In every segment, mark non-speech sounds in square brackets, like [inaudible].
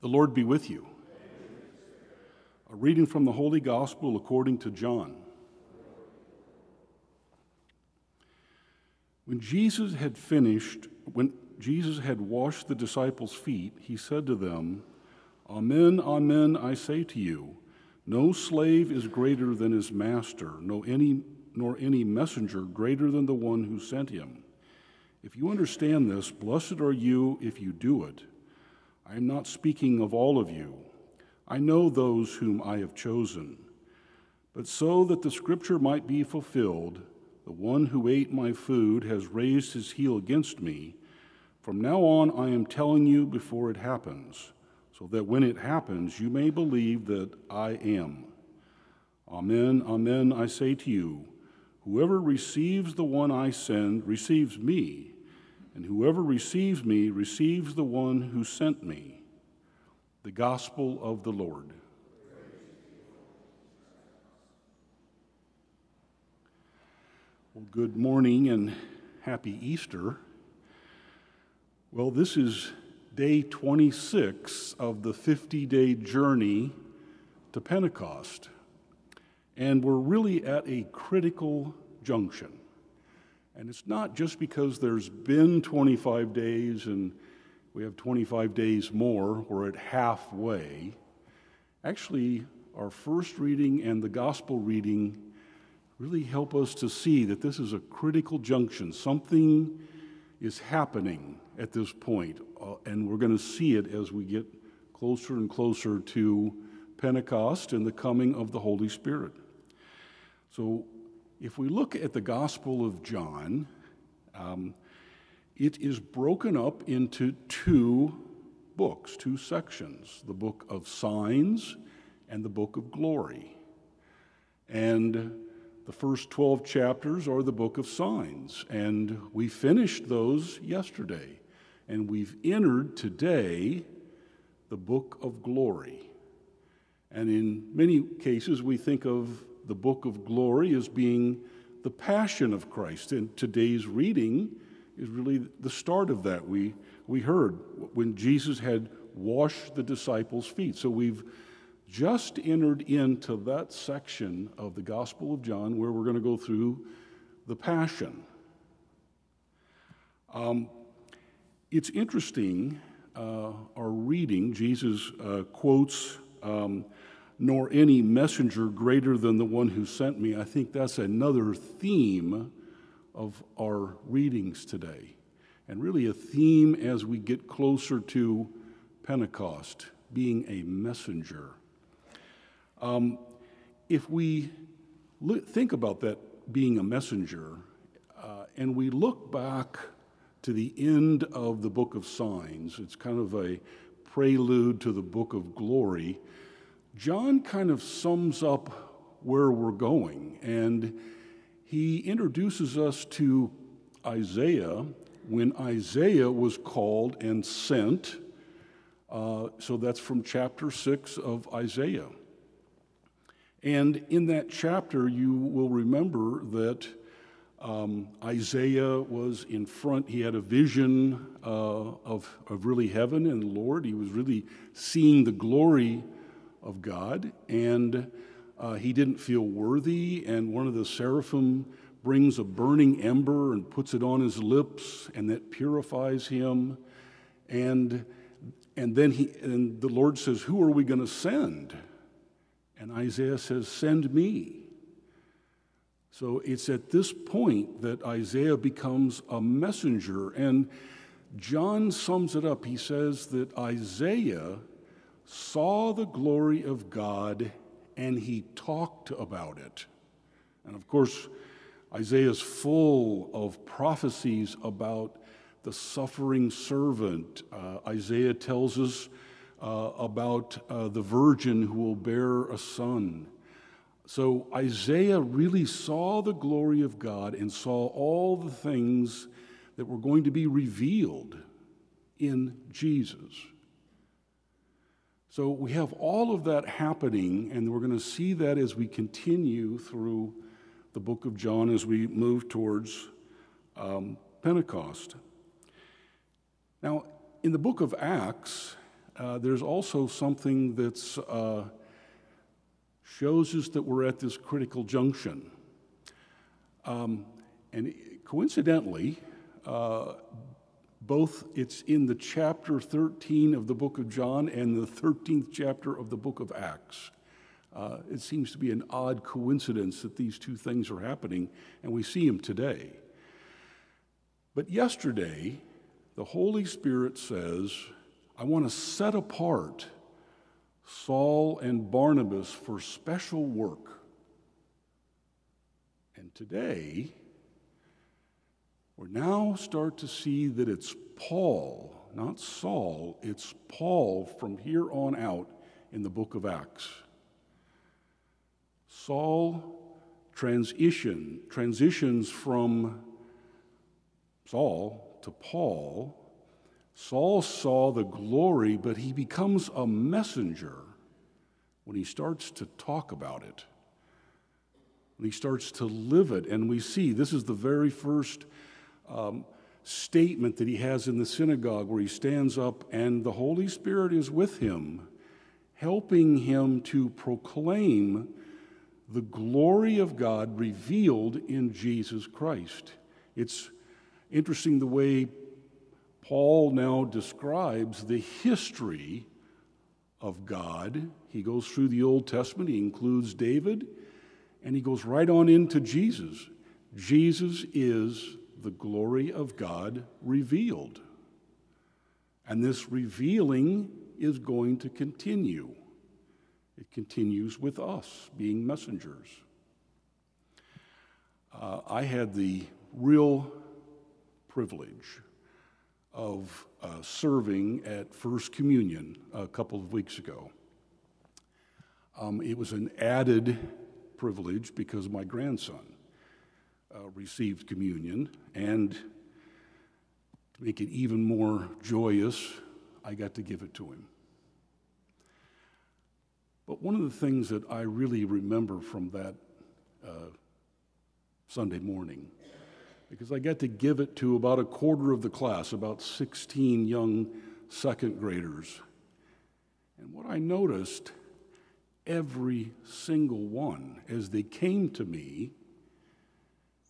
The Lord be with you. A reading from the Holy Gospel according to John. When Jesus had finished, when Jesus had washed the disciples' feet, he said to them, Amen, amen, I say to you, no slave is greater than his master, no any, nor any messenger greater than the one who sent him. If you understand this, blessed are you if you do it. I am not speaking of all of you. I know those whom I have chosen. But so that the scripture might be fulfilled, the one who ate my food has raised his heel against me. From now on, I am telling you before it happens, so that when it happens, you may believe that I am. Amen, amen, I say to you, whoever receives the one I send receives me and whoever receives me receives the one who sent me. The Gospel of the Lord. Well, good morning and happy Easter. Well, this is day 26 of the 50 day journey to Pentecost. And we're really at a critical junction. And it's not just because there's been 25 days and we have 25 days more, we're at halfway. Actually, our first reading and the gospel reading really help us to see that this is a critical junction. Something is happening at this point, uh, and we're going to see it as we get closer and closer to Pentecost and the coming of the Holy Spirit. So, if we look at the Gospel of John, um, it is broken up into two books, two sections the book of signs and the book of glory. And the first 12 chapters are the book of signs, and we finished those yesterday. And we've entered today the book of glory. And in many cases, we think of the book of glory as being the passion of Christ. And today's reading is really the start of that. We, we heard when Jesus had washed the disciples' feet. So we've just entered into that section of the Gospel of John where we're going to go through the passion. Um, it's interesting, uh, our reading, Jesus uh, quotes um, nor any messenger greater than the one who sent me. I think that's another theme of our readings today, and really a theme as we get closer to Pentecost, being a messenger. Um, if we think about that being a messenger, uh, and we look back to the end of the book of signs, it's kind of a prelude to the book of glory. John kind of sums up where we're going, and he introduces us to Isaiah when Isaiah was called and sent. Uh, so that's from chapter 6 of Isaiah. And in that chapter, you will remember that um, Isaiah was in front. He had a vision uh, of, of really heaven and the Lord. He was really seeing the glory of God, and uh, he didn't feel worthy. And one of the seraphim brings a burning ember and puts it on his lips, and that purifies him. And and then he and the Lord says, "Who are we going to send?" And Isaiah says, "Send me." So it's at this point that Isaiah becomes a messenger, and John sums it up. He says that Isaiah saw the glory of God and he talked about it. And of course, Isaiah is full of prophecies about the suffering servant. Uh, Isaiah tells us uh, about uh, the virgin who will bear a son. So Isaiah really saw the glory of God and saw all the things that were going to be revealed in Jesus. So we have all of that happening, and we're going to see that as we continue through the book of John as we move towards um, Pentecost. Now, in the book of Acts, uh, there's also something that uh, shows us that we're at this critical junction. Um, and coincidentally, uh, both it's in the chapter 13 of the book of John and the 13th chapter of the book of Acts. Uh, it seems to be an odd coincidence that these two things are happening, and we see them today. But yesterday, the Holy Spirit says, I want to set apart Saul and Barnabas for special work. And today, we now start to see that it's Paul, not Saul, it's Paul from here on out in the book of Acts. Saul transition, transitions from Saul to Paul. Saul saw the glory, but he becomes a messenger when he starts to talk about it, when he starts to live it. And we see this is the very first um, statement that he has in the synagogue where he stands up and the Holy Spirit is with him, helping him to proclaim the glory of God revealed in Jesus Christ. It's interesting the way Paul now describes the history of God. He goes through the Old Testament, he includes David, and he goes right on into Jesus. Jesus is the glory of God revealed. And this revealing is going to continue. It continues with us being messengers. Uh, I had the real privilege of uh, serving at First Communion a couple of weeks ago. Um, it was an added privilege because my grandson uh, received communion. And to make it even more joyous, I got to give it to him. But one of the things that I really remember from that uh, Sunday morning, because I got to give it to about a quarter of the class, about 16 young second graders. And what I noticed, every single one, as they came to me,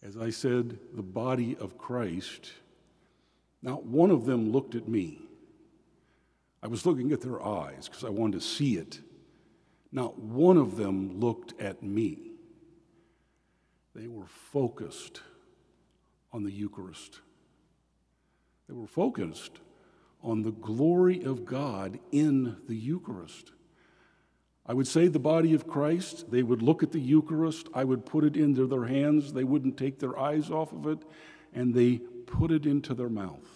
as I said, the body of Christ, not one of them looked at me. I was looking at their eyes because I wanted to see it. Not one of them looked at me. They were focused on the Eucharist. They were focused on the glory of God in the Eucharist. I would say the body of Christ, they would look at the Eucharist, I would put it into their hands, they wouldn't take their eyes off of it, and they put it into their mouth.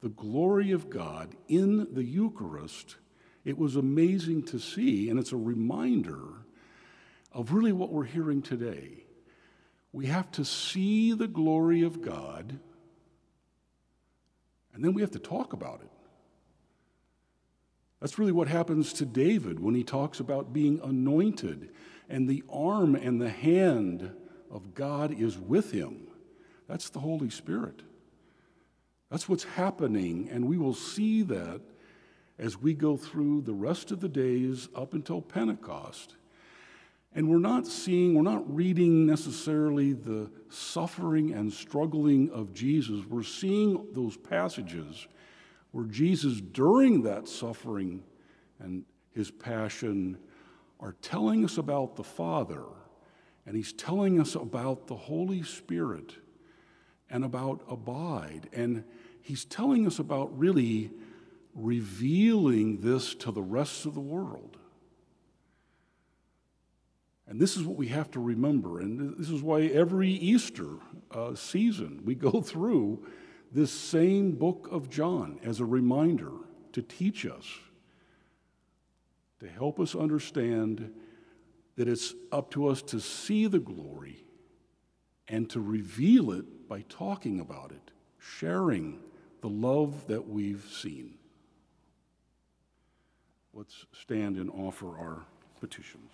The glory of God in the Eucharist, it was amazing to see, and it's a reminder of really what we're hearing today. We have to see the glory of God, and then we have to talk about it. That's really what happens to David when he talks about being anointed and the arm and the hand of God is with him. That's the Holy Spirit. That's what's happening, and we will see that as we go through the rest of the days up until Pentecost. And we're not seeing, we're not reading necessarily the suffering and struggling of Jesus. We're seeing those passages where Jesus, during that suffering and his passion, are telling us about the Father, and he's telling us about the Holy Spirit and about abide. And he's telling us about really revealing this to the rest of the world. And this is what we have to remember. And this is why every Easter uh, season we go [laughs] through this same book of John as a reminder to teach us, to help us understand that it's up to us to see the glory and to reveal it by talking about it, sharing the love that we've seen. Let's stand and offer our petitions.